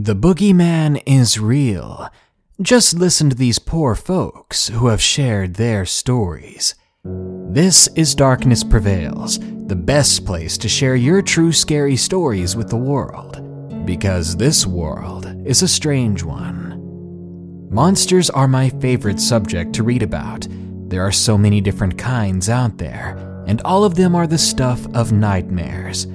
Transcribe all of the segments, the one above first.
The boogeyman is real. Just listen to these poor folks who have shared their stories. This is Darkness Prevails, the best place to share your true scary stories with the world. Because this world is a strange one. Monsters are my favorite subject to read about. There are so many different kinds out there, and all of them are the stuff of nightmares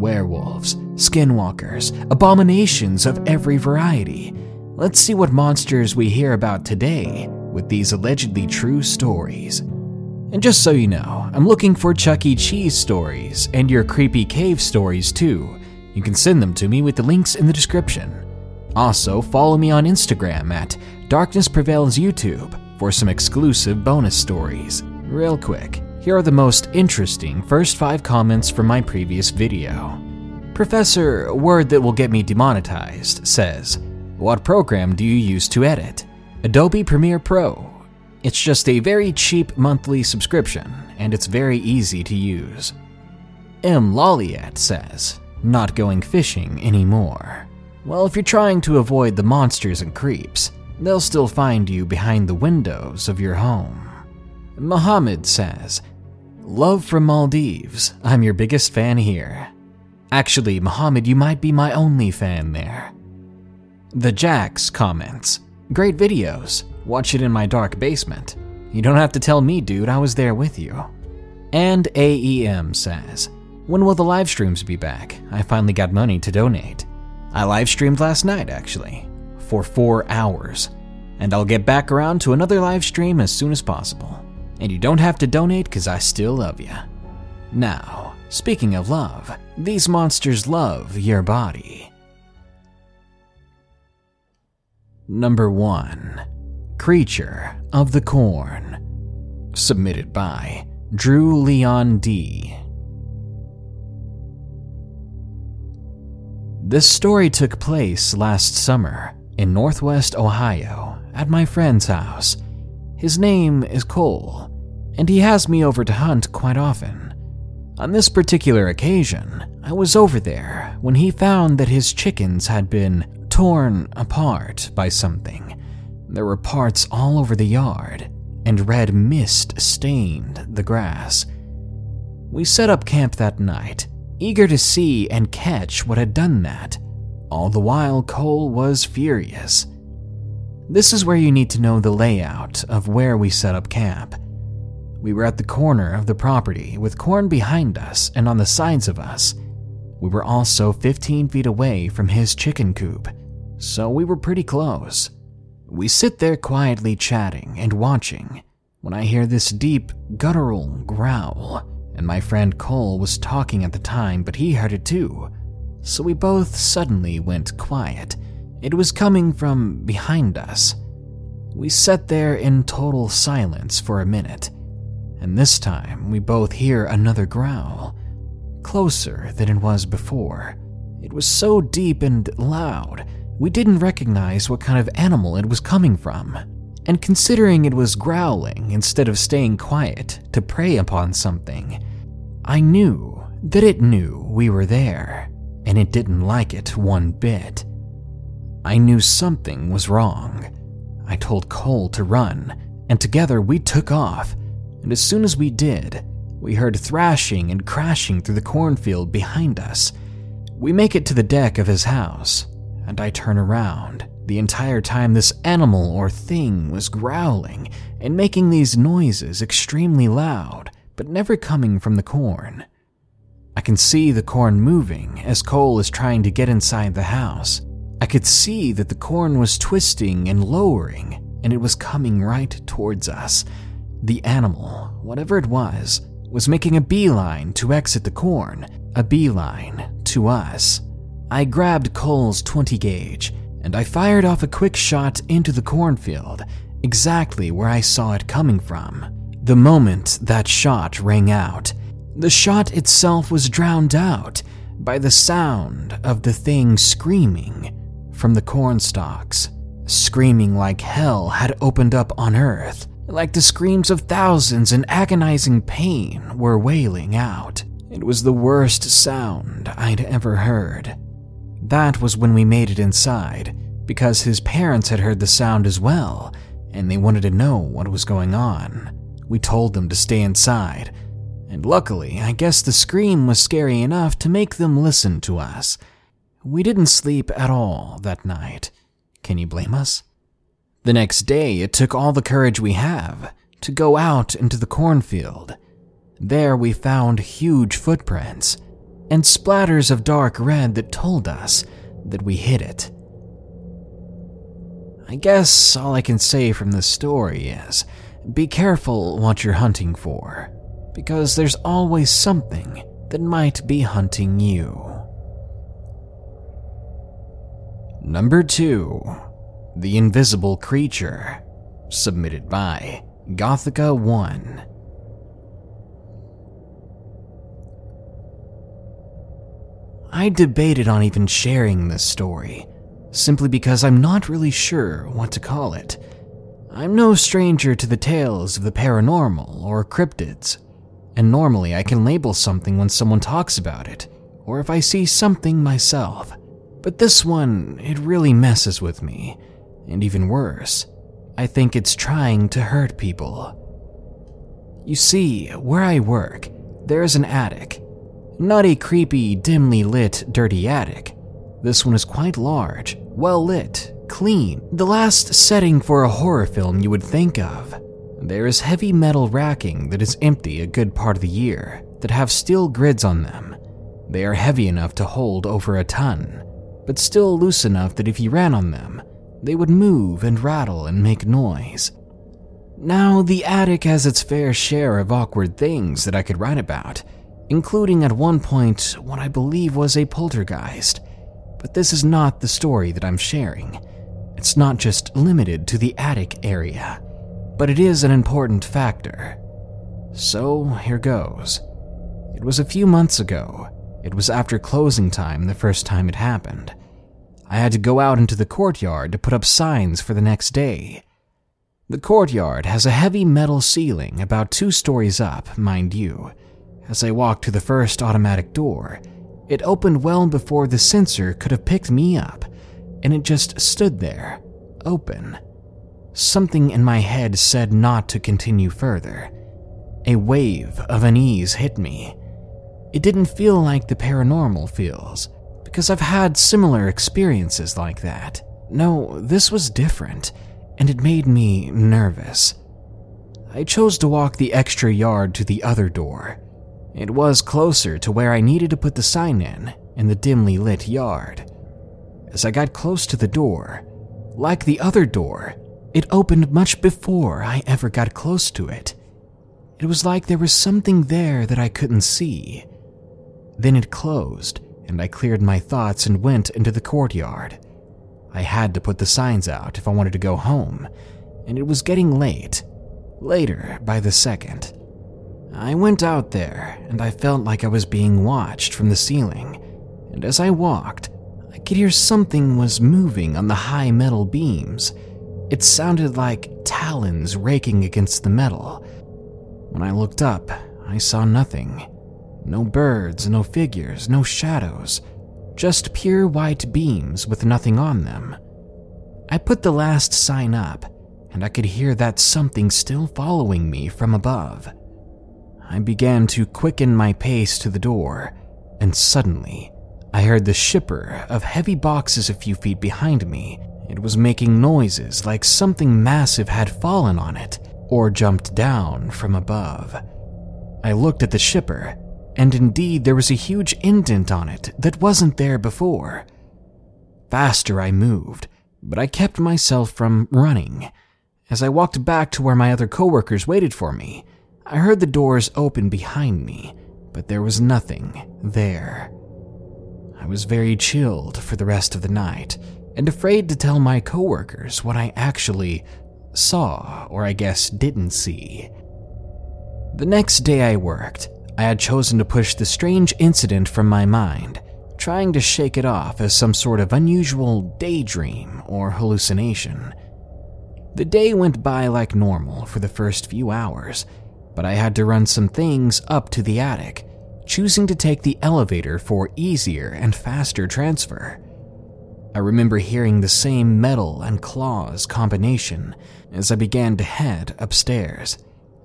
werewolves, skinwalkers, abominations of every variety. Let's see what monsters we hear about today with these allegedly true stories. And just so you know, I'm looking for Chuck E. Cheese stories and your creepy cave stories too. You can send them to me with the links in the description. Also, follow me on Instagram at Darkness Prevails YouTube for some exclusive bonus stories. Real quick, here are the most interesting first five comments from my previous video. Professor, word that will get me demonetized, says, What program do you use to edit? Adobe Premiere Pro. It's just a very cheap monthly subscription, and it's very easy to use. M. Lolliet says, Not going fishing anymore. Well, if you're trying to avoid the monsters and creeps, they'll still find you behind the windows of your home. Muhammad says, Love from Maldives. I'm your biggest fan here. Actually, Muhammad, you might be my only fan there. The Jax comments, Great videos. Watch it in my dark basement. You don't have to tell me, dude, I was there with you. And AEM says, When will the live streams be back? I finally got money to donate. I live streamed last night, actually, for four hours. And I'll get back around to another live stream as soon as possible. And you don't have to donate because I still love you. Now, speaking of love, these monsters love your body. Number 1 Creature of the Corn. Submitted by Drew Leon D. This story took place last summer in northwest Ohio at my friend's house. His name is Cole, and he has me over to hunt quite often. On this particular occasion, I was over there when he found that his chickens had been torn apart by something. There were parts all over the yard, and red mist stained the grass. We set up camp that night, eager to see and catch what had done that. All the while, Cole was furious. This is where you need to know the layout of where we set up camp. We were at the corner of the property with corn behind us and on the sides of us. We were also 15 feet away from his chicken coop, so we were pretty close. We sit there quietly chatting and watching when I hear this deep, guttural growl, and my friend Cole was talking at the time, but he heard it too. So we both suddenly went quiet. It was coming from behind us. We sat there in total silence for a minute and this time we both hear another growl, closer than it was before. It was so deep and loud, we didn't recognize what kind of animal it was coming from. And considering it was growling instead of staying quiet to prey upon something, I knew that it knew we were there, and it didn't like it one bit. I knew something was wrong. I told Cole to run, and together we took off, and as soon as we did, we heard thrashing and crashing through the cornfield behind us. We make it to the deck of his house, and I turn around. The entire time, this animal or thing was growling and making these noises extremely loud, but never coming from the corn. I can see the corn moving as Cole is trying to get inside the house. I could see that the corn was twisting and lowering, and it was coming right towards us. The animal, whatever it was, was making a beeline to exit the corn, a beeline to us. I grabbed Cole's 20 gauge and I fired off a quick shot into the cornfield, exactly where I saw it coming from. The moment that shot rang out, the shot itself was drowned out by the sound of the thing screaming from the corn stalks. Screaming like hell had opened up on Earth, like the screams of thousands in agonizing pain were wailing out. It was the worst sound I'd ever heard. That was when we made it inside, because his parents had heard the sound as well, and they wanted to know what was going on. We told them to stay inside, and luckily, I guess the scream was scary enough to make them listen to us. We didn't sleep at all that night. Can you blame us? The next day, it took all the courage we have to go out into the cornfield. There, we found huge footprints and splatters of dark red that told us that we hit it. I guess all I can say from this story is be careful what you're hunting for, because there's always something that might be hunting you. Number 2 The Invisible Creature, submitted by Gothica 1. I debated on even sharing this story, simply because I'm not really sure what to call it. I'm no stranger to the tales of the paranormal or cryptids, and normally I can label something when someone talks about it, or if I see something myself. But this one, it really messes with me, and even worse, I think it's trying to hurt people. You see, where I work, there's an attic, not a creepy, dimly lit, dirty attic. This one is quite large, well lit, clean, the last setting for a horror film you would think of. There is heavy metal racking that is empty a good part of the year, that have steel grids on them. They are heavy enough to hold over a ton, but still loose enough that if you ran on them, they would move and rattle and make noise. Now, the attic has its fair share of awkward things that I could write about, including at one point what I believe was a poltergeist. But this is not the story that I'm sharing. It's not just limited to the attic area, but it is an important factor. So here goes. It was a few months ago. It was after closing time the first time it happened. I had to go out into the courtyard to put up signs for the next day. The courtyard has a heavy metal ceiling about two stories up, mind you, as I walked to the first automatic door, it opened well before the sensor could have picked me up, and it just stood there, open. Something in my head said not to continue further. A wave of unease hit me. It didn't feel like the paranormal feels, because I've had similar experiences like that. No, this was different, and it made me nervous. I chose to walk the extra yard to the other door, it was closer to where I needed to put the sign in, in the dimly lit yard. As I got close to the door, like the other door, it opened much before I ever got close to it. It was like there was something there that I couldn't see. Then it closed, and I cleared my thoughts and went into the courtyard. I had to put the signs out if I wanted to go home, and it was getting late, later by the second. I went out there, and I felt like I was being watched from the ceiling. And as I walked, I could hear something was moving on the high metal beams. It sounded like talons raking against the metal. When I looked up, I saw nothing. No birds, no figures, no shadows. Just pure white beams with nothing on them. I put the last sign up, and I could hear that something still following me from above. I began to quicken my pace to the door, and suddenly, I heard the shipper of heavy boxes a few feet behind me. It was making noises like something massive had fallen on it or jumped down from above. I looked at the shipper, and indeed there was a huge indent on it that wasn't there before. Faster I moved, but I kept myself from running. As I walked back to where my other coworkers waited for me, I heard the doors open behind me, but there was nothing there. I was very chilled for the rest of the night and afraid to tell my coworkers what I actually saw, or I guess didn't see. The next day I worked, I had chosen to push the strange incident from my mind, trying to shake it off as some sort of unusual daydream or hallucination. The day went by like normal for the first few hours, but I had to run some things up to the attic, choosing to take the elevator for easier and faster transfer. I remember hearing the same metal and claws combination as I began to head upstairs,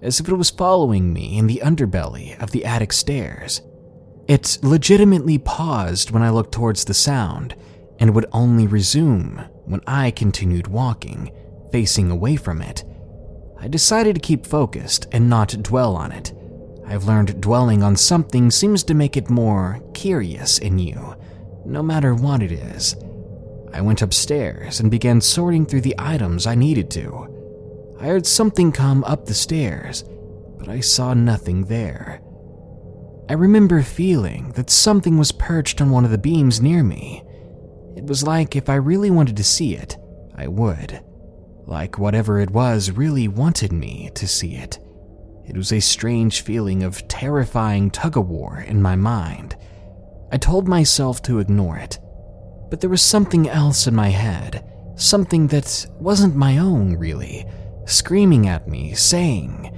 as if it was following me in the underbelly of the attic stairs. It legitimately paused when I looked towards the sound and would only resume when I continued walking, facing away from it. I decided to keep focused and not dwell on it. I've learned dwelling on something seems to make it more curious in you, no matter what it is. I went upstairs and began sorting through the items I needed to. I heard something come up the stairs, but I saw nothing there. I remember feeling that something was perched on one of the beams near me. It was like if I really wanted to see it, I would. Like whatever it was really wanted me to see it. It was a strange feeling of terrifying tug of war in my mind. I told myself to ignore it, but there was something else in my head, something that wasn't my own, really, screaming at me, saying,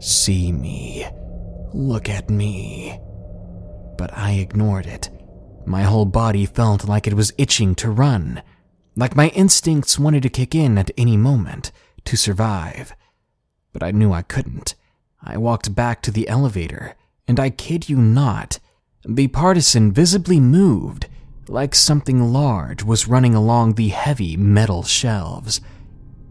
See me, look at me. But I ignored it. My whole body felt like it was itching to run, like my instincts wanted to kick in at any moment to survive. But I knew I couldn't. I walked back to the elevator, and I kid you not, the partisan visibly moved like something large was running along the heavy metal shelves.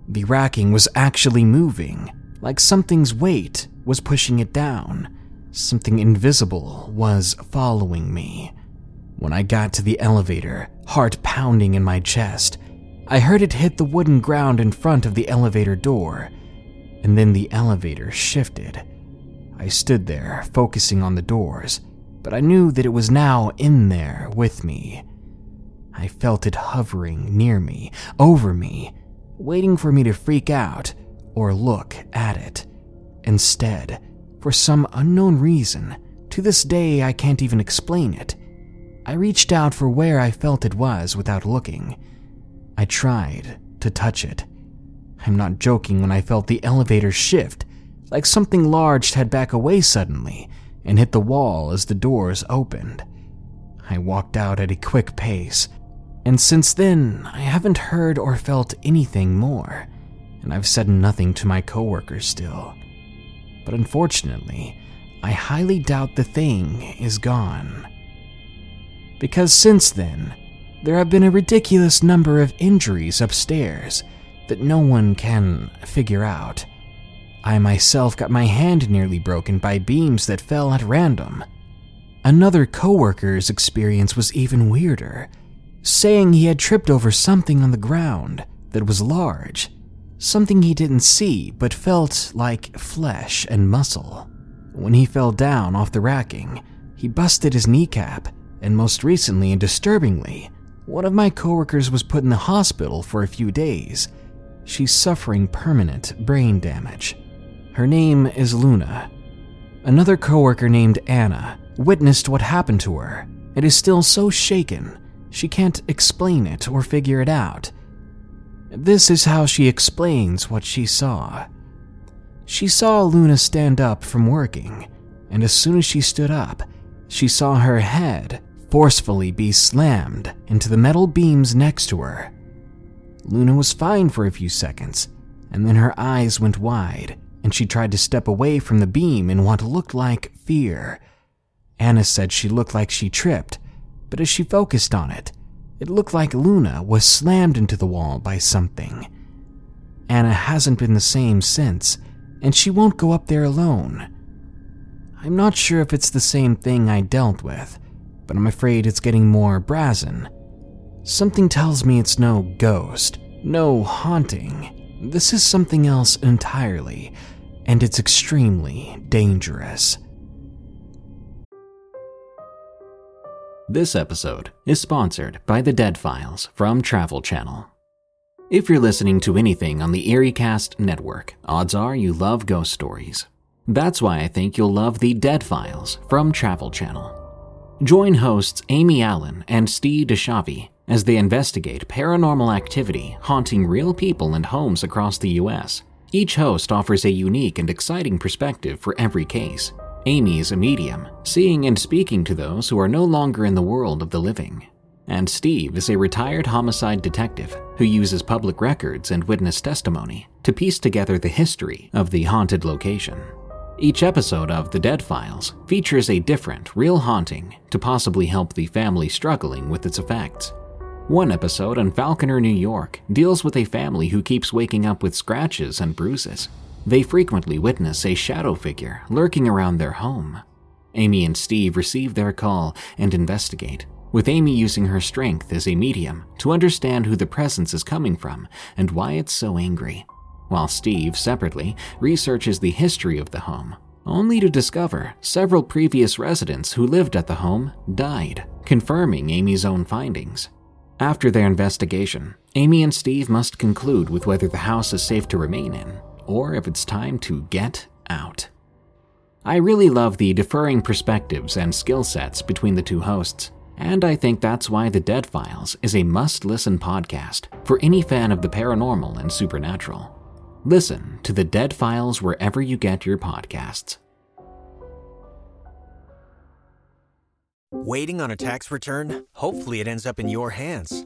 The racking was actually moving, like something's weight was pushing it down. Something invisible was following me. When I got to the elevator, heart pounding in my chest, I heard it hit the wooden ground in front of the elevator door, and then the elevator shifted. I stood there, focusing on the doors, but I knew that it was now in there with me. I felt it hovering near me, over me, waiting for me to freak out or look at it. Instead, for some unknown reason, to this day I can't even explain it, I reached out for where I felt it was without looking. I tried to touch it. I'm not joking when I felt the elevator shift, like something large had back away suddenly and hit the wall as the doors opened. I walked out at a quick pace, and since then, I haven't heard or felt anything more, and I've said nothing to my coworkers still. But unfortunately, I highly doubt the thing is gone. Because since then, there have been a ridiculous number of injuries upstairs that no one can figure out. I myself got my hand nearly broken by beams that fell at random. Another coworker's experience was even weirder, saying he had tripped over something on the ground that was large, something he didn't see but felt like flesh and muscle. When he fell down off the racking, he busted his kneecap, and most recently and disturbingly, one of my coworkers was put in the hospital for a few days. She's suffering permanent brain damage. Her name is Luna. Another coworker named Anna witnessed what happened to her and is still so shaken she can't explain it or figure it out. This is how she explains what she saw. She saw Luna stand up from working, and as soon as she stood up, she saw her head forcefully be slammed into the metal beams next to her. Luna was fine for a few seconds, and then her eyes went wide and she tried to step away from the beam in what looked like fear. Anna said she looked like she tripped, but as she focused on it, it looked like Luna was slammed into the wall by something. Anna hasn't been the same since, and she won't go up there alone. I'm not sure if it's the same thing I dealt with, but I'm afraid it's getting more brazen. Something tells me it's no ghost, no haunting. This is something else entirely, and it's extremely dangerous. This episode is sponsored by The Dead Files from Travel Channel. If you're listening to anything on the EerieCast network, odds are you love ghost stories. That's why I think you'll love The Dead Files from Travel Channel. Join hosts Amy Allen and Steve DiSchiavi as they investigate paranormal activity haunting real people and homes across the US each host offers a unique and exciting perspective for every case. Amy is a medium, seeing and speaking to those who are no longer in the world of the living. and Steve is a retired homicide detective who uses public records and witness testimony to piece together the history of the haunted location. Each episode of The Dead Files features a different, real haunting to possibly help the family struggling with its effects. One episode on Falconer, New York, deals with a family who keeps waking up with scratches and bruises. They frequently witness a shadow figure lurking around their home. Amy and Steve receive their call and investigate, with Amy using her strength as a medium to understand who the presence is coming from and why it's so angry while Steve, separately, researches the history of the home, only to discover several previous residents who lived at the home died, confirming Amy's own findings. After their investigation, Amy and Steve must conclude with whether the house is safe to remain in, or if it's time to get out. I really love the differing perspectives and skill sets between the two hosts, and I think that's why The Dead Files is a must listen podcast for any fan of the paranormal and supernatural. Listen to the Dead Files wherever you get your podcasts. Waiting on a tax return? Hopefully, it ends up in your hands.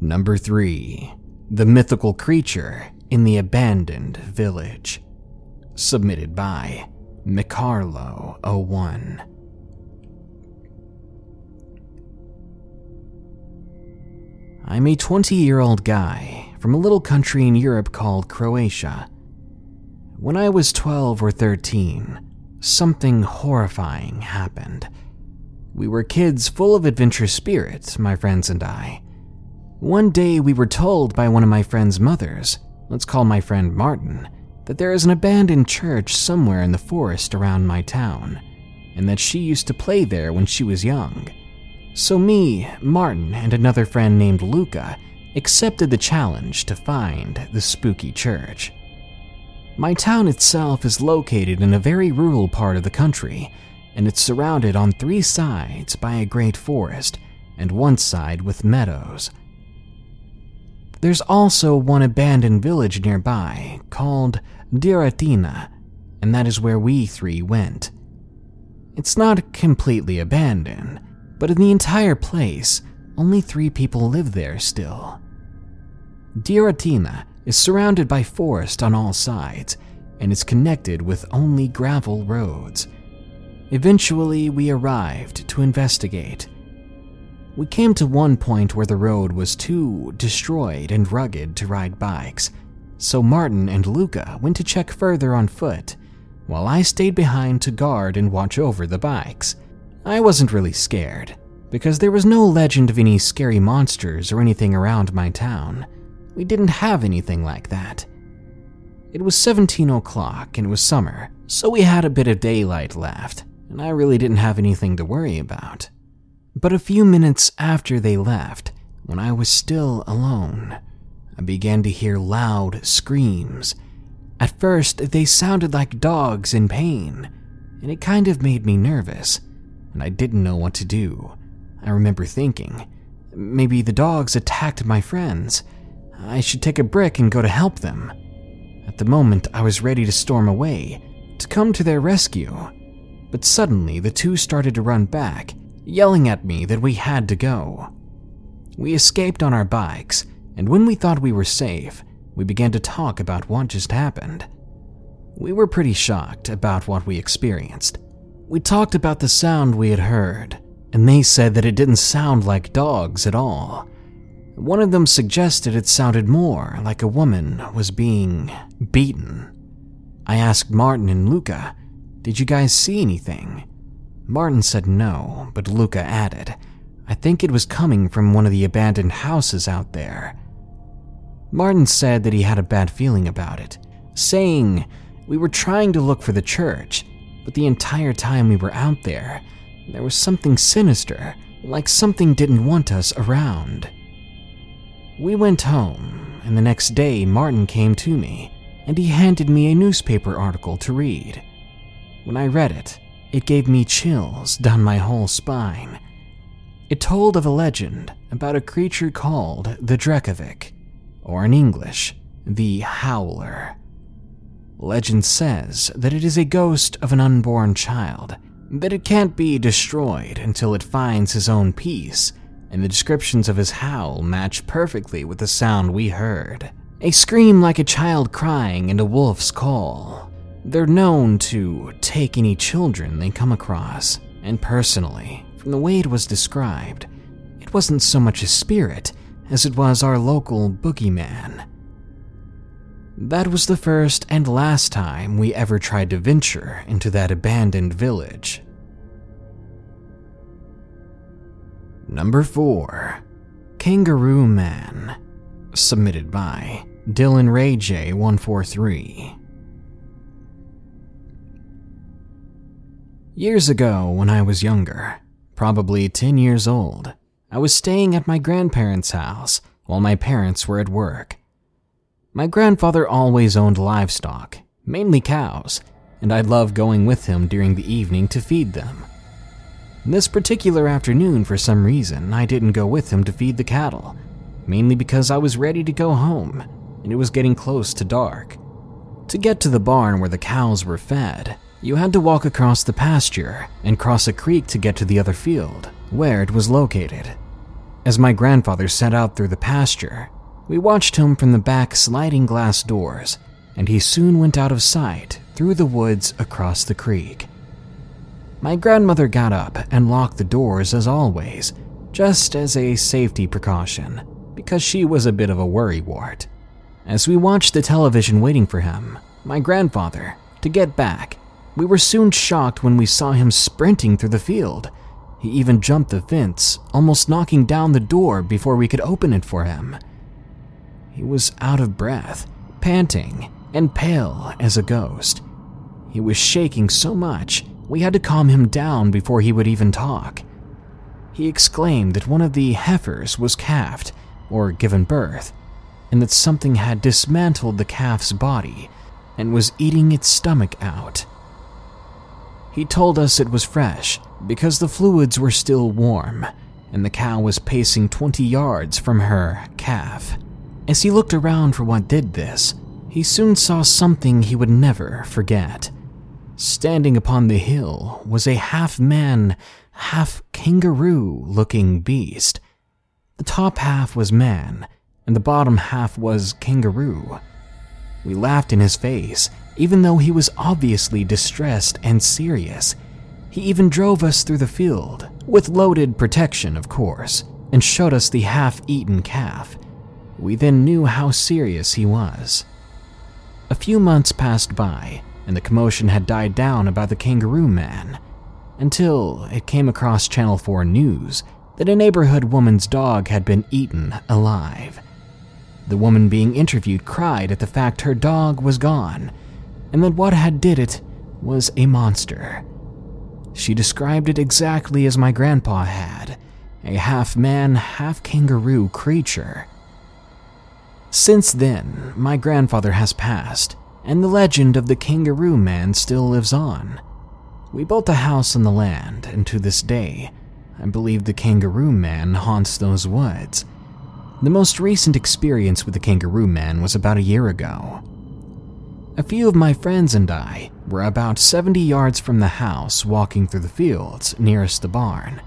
Number 3. The Mythical Creature in the Abandoned Village. Submitted by McCarlo01. I'm a 20 year old guy from a little country in Europe called Croatia. When I was 12 or 13, something horrifying happened. We were kids full of adventure spirit, my friends and I. One day we were told by one of my friend's mothers, let's call my friend Martin, that there is an abandoned church somewhere in the forest around my town, and that she used to play there when she was young. So, me, Martin, and another friend named Luca accepted the challenge to find the spooky church. My town itself is located in a very rural part of the country, and it's surrounded on three sides by a great forest and one side with meadows. There's also one abandoned village nearby called Diratina, and that is where we three went. It's not completely abandoned, but in the entire place, only three people live there still. Diratina is surrounded by forest on all sides and is connected with only gravel roads. Eventually, we arrived to investigate. We came to one point where the road was too destroyed and rugged to ride bikes, so Martin and Luca went to check further on foot, while I stayed behind to guard and watch over the bikes. I wasn't really scared, because there was no legend of any scary monsters or anything around my town. We didn't have anything like that. It was 17 o'clock and it was summer, so we had a bit of daylight left, and I really didn't have anything to worry about. But a few minutes after they left, when I was still alone, I began to hear loud screams. At first, they sounded like dogs in pain, and it kind of made me nervous and I didn't know what to do. I remember thinking, maybe the dogs attacked my friends. I should take a brick and go to help them. At the moment, I was ready to storm away, to come to their rescue. But suddenly, the two started to run back, yelling at me that we had to go. We escaped on our bikes, and when we thought we were safe, we began to talk about what just happened. We were pretty shocked about what we experienced. We talked about the sound we had heard, and they said that it didn't sound like dogs at all. One of them suggested it sounded more like a woman was being beaten. I asked Martin and Luca, Did you guys see anything? Martin said no, but Luca added, I think it was coming from one of the abandoned houses out there. Martin said that he had a bad feeling about it, saying, We were trying to look for the church, but the entire time we were out there, there was something sinister, like something didn't want us around. We went home, and the next day Martin came to me, and he handed me a newspaper article to read. When I read it, it gave me chills down my whole spine. It told of a legend about a creature called the Drekavac, or in English, the Howler. Legend says that it is a ghost of an unborn child, that it can't be destroyed until it finds his own peace, and the descriptions of his howl match perfectly with the sound we heard. A scream like a child crying and a wolf's call. They're known to take any children they come across, and personally, from the way it was described, it wasn't so much a spirit as it was our local boogeyman. That was the first and last time we ever tried to venture into that abandoned village. Number 4 Kangaroo Man, submitted by Dylan Ray J143. Years ago, when I was younger, probably 10 years old, I was staying at my grandparents' house while my parents were at work. My grandfather always owned livestock, mainly cows, and I loved going with him during the evening to feed them. This particular afternoon, for some reason, I didn't go with him to feed the cattle, mainly because I was ready to go home, and it was getting close to dark. To get to the barn where the cows were fed, you had to walk across the pasture and cross a creek to get to the other field, where it was located. As my grandfather set out through the pasture, we watched him from the back sliding glass doors, and he soon went out of sight through the woods across the creek. My grandmother got up and locked the doors as always, just as a safety precaution, because she was a bit of a worrywart. As we watched the television waiting for him, my grandfather, to get back, we were soon shocked when we saw him sprinting through the field. He even jumped the fence, almost knocking down the door before we could open it for him. He was out of breath, panting, and pale as a ghost. He was shaking so much we had to calm him down before he would even talk. He exclaimed that one of the heifers was calved, or given birth, and that something had dismantled the calf's body and was eating its stomach out. He told us it was fresh because the fluids were still warm, and the cow was pacing 20 yards from her calf. As he looked around for what did this, he soon saw something he would never forget. Standing upon the hill was a half man, half kangaroo looking beast. The top half was man, and the bottom half was kangaroo. We laughed in his face, even though he was obviously distressed and serious. He even drove us through the field, with loaded protection, of course, and showed us the half eaten calf. We then knew how serious he was. A few months passed by, and the commotion had died down about the kangaroo man until it came across Channel 4 News that a neighborhood woman's dog had been eaten alive. The woman being interviewed cried at the fact her dog was gone and that what had did it was a monster. She described it exactly as my grandpa had, a half man, half kangaroo creature. Since then, my grandfather has passed, and the legend of the kangaroo man still lives on. We built a house on the land, and to this day, I believe the kangaroo man haunts those woods. The most recent experience with the kangaroo man was about a year ago. A few of my friends and I were about 70 yards from the house walking through the fields nearest the barn.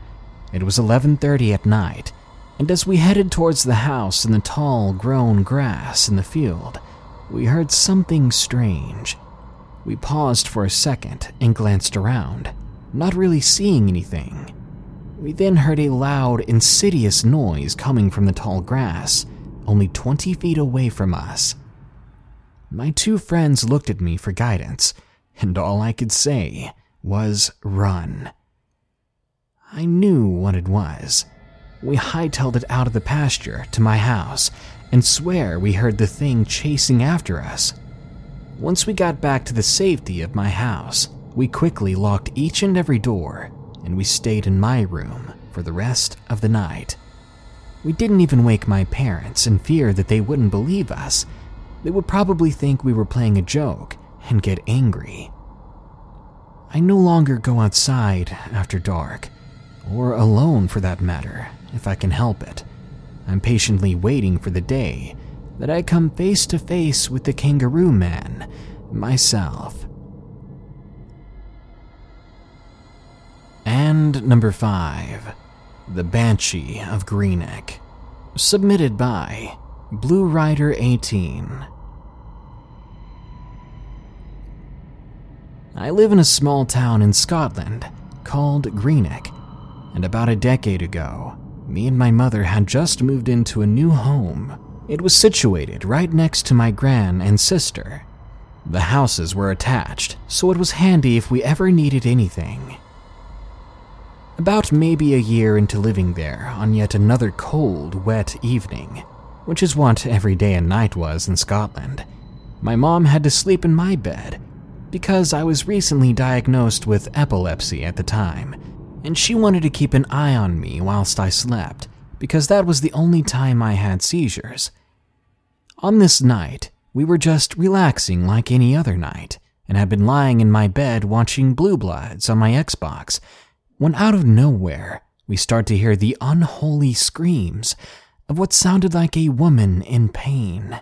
It was 11:30 at night, and as we headed towards the house in the tall grown grass in the field, we heard something strange. We paused for a second and glanced around, not really seeing anything. We then heard a loud, insidious noise coming from the tall grass, only 20 feet away from us. My two friends looked at me for guidance, and all I could say was run. I knew what it was. We hightailed it out of the pasture to my house and swear we heard the thing chasing after us. Once we got back to the safety of my house, we quickly locked each and every door and we stayed in my room for the rest of the night. We didn't even wake my parents in fear that they wouldn't believe us. They would probably think we were playing a joke and get angry. I no longer go outside after dark, or alone for that matter, if I can help it. I'm patiently waiting for the day that I come face to face with the kangaroo man myself. And number five, The Banshee of Greenock. Submitted by Blue Rider 18. I live in a small town in Scotland called Greenock, and about a decade ago, me and my mother had just moved into a new home. It was situated right next to my gran and sister. The houses were attached, so it was handy if we ever needed anything. About maybe a year into living there, on yet another cold, wet evening, which is what every day and night was in Scotland, my mom had to sleep in my bed because I was recently diagnosed with epilepsy at the time, and she wanted to keep an eye on me whilst I slept because that was the only time I had seizures. On this night, we were just relaxing like any other night and had been lying in my bed watching Blue Bloods on my Xbox when out of nowhere we start to hear the unholy screams of what sounded like a woman in pain.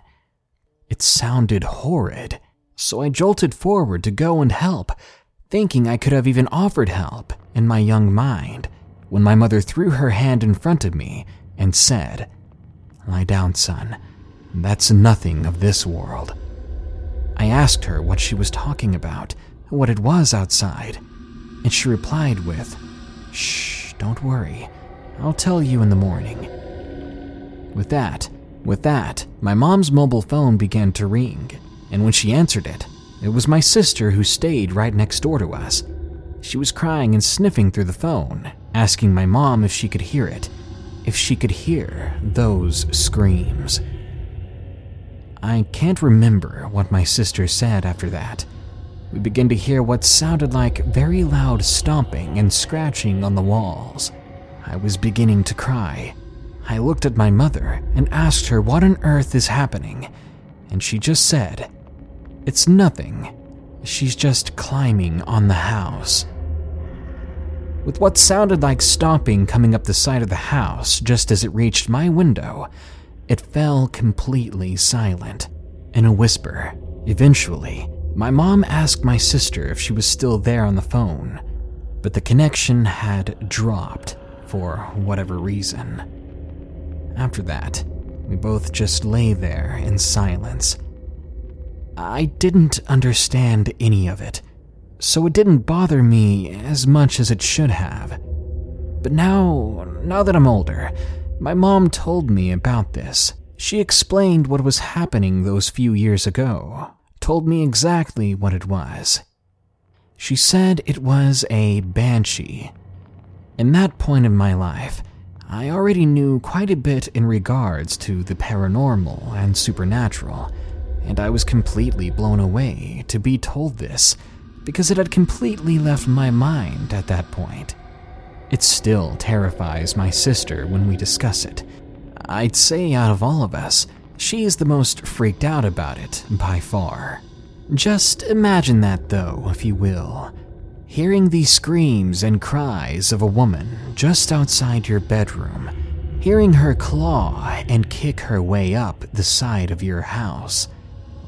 It sounded horrid so I jolted forward to go and help, thinking I could have even offered help in my young mind, when my mother threw her hand in front of me and said, Lie down, son. That's nothing of this world. I asked her what she was talking about, what it was outside, and she replied with, Shh, don't worry. I'll tell you in the morning. With that, with that, my mom's mobile phone began to ring and when she answered it, it was my sister who stayed right next door to us. She was crying and sniffing through the phone, asking my mom if she could hear it, if she could hear those screams. I can't remember what my sister said after that. We began to hear what sounded like very loud stomping and scratching on the walls. I was beginning to cry. I looked at my mother and asked her what on earth is happening, and she just said, it's nothing. She's just climbing on the house. With what sounded like stomping coming up the side of the house just as it reached my window, it fell completely silent. In a whisper, eventually, my mom asked my sister if she was still there on the phone, but the connection had dropped for whatever reason. After that, we both just lay there in silence I didn't understand any of it, so it didn't bother me as much as it should have. But now, now that I'm older, my mom told me about this. She explained what was happening those few years ago, told me exactly what it was. She said it was a banshee. In that point in my life, I already knew quite a bit in regards to the paranormal and supernatural and I was completely blown away to be told this because it had completely left my mind at that point. It still terrifies my sister when we discuss it. I'd say out of all of us, she is the most freaked out about it by far. Just imagine that, though, if you will. Hearing the screams and cries of a woman just outside your bedroom, hearing her claw and kick her way up the side of your house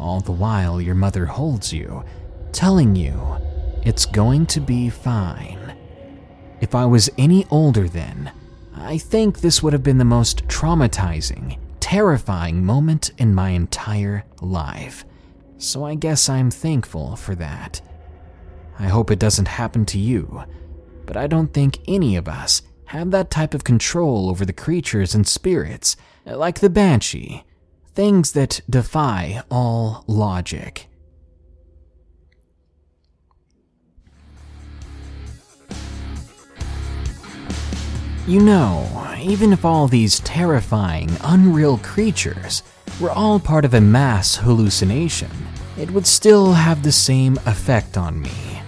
all the while your mother holds you, telling you it's going to be fine. If I was any older then, I think this would have been the most traumatizing, terrifying moment in my entire life. So I guess I'm thankful for that. I hope it doesn't happen to you, but I don't think any of us have that type of control over the creatures and spirits, like the banshee, things that defy all logic. You know, even if all these terrifying, unreal creatures were all part of a mass hallucination, it would still have the same effect on me.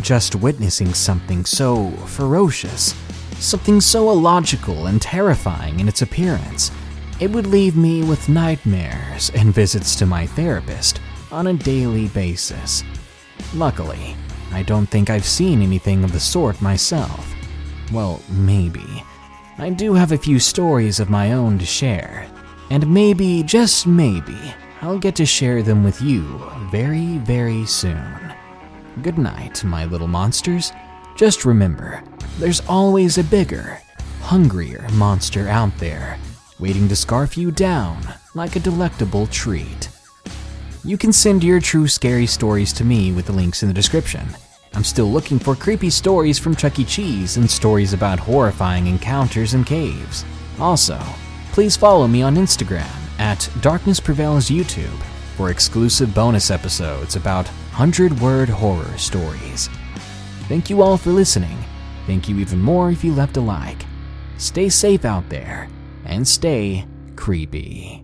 Just witnessing something so ferocious, something so illogical and terrifying in its appearance, it would leave me with nightmares and visits to my therapist on a daily basis. Luckily, I don't think I've seen anything of the sort myself. Well, maybe. I do have a few stories of my own to share, and maybe, just maybe, I'll get to share them with you very, very soon. Good night, my little monsters. Just remember, there's always a bigger, hungrier monster out there, waiting to scarf you down like a delectable treat. You can send your true scary stories to me with the links in the description. I'm still looking for creepy stories from Chuck E. Cheese and stories about horrifying encounters in caves. Also, please follow me on Instagram at Darkness Prevails YouTube for exclusive bonus episodes about 100 word horror stories. Thank you all for listening. Thank you even more if you left a like. Stay safe out there and stay creepy.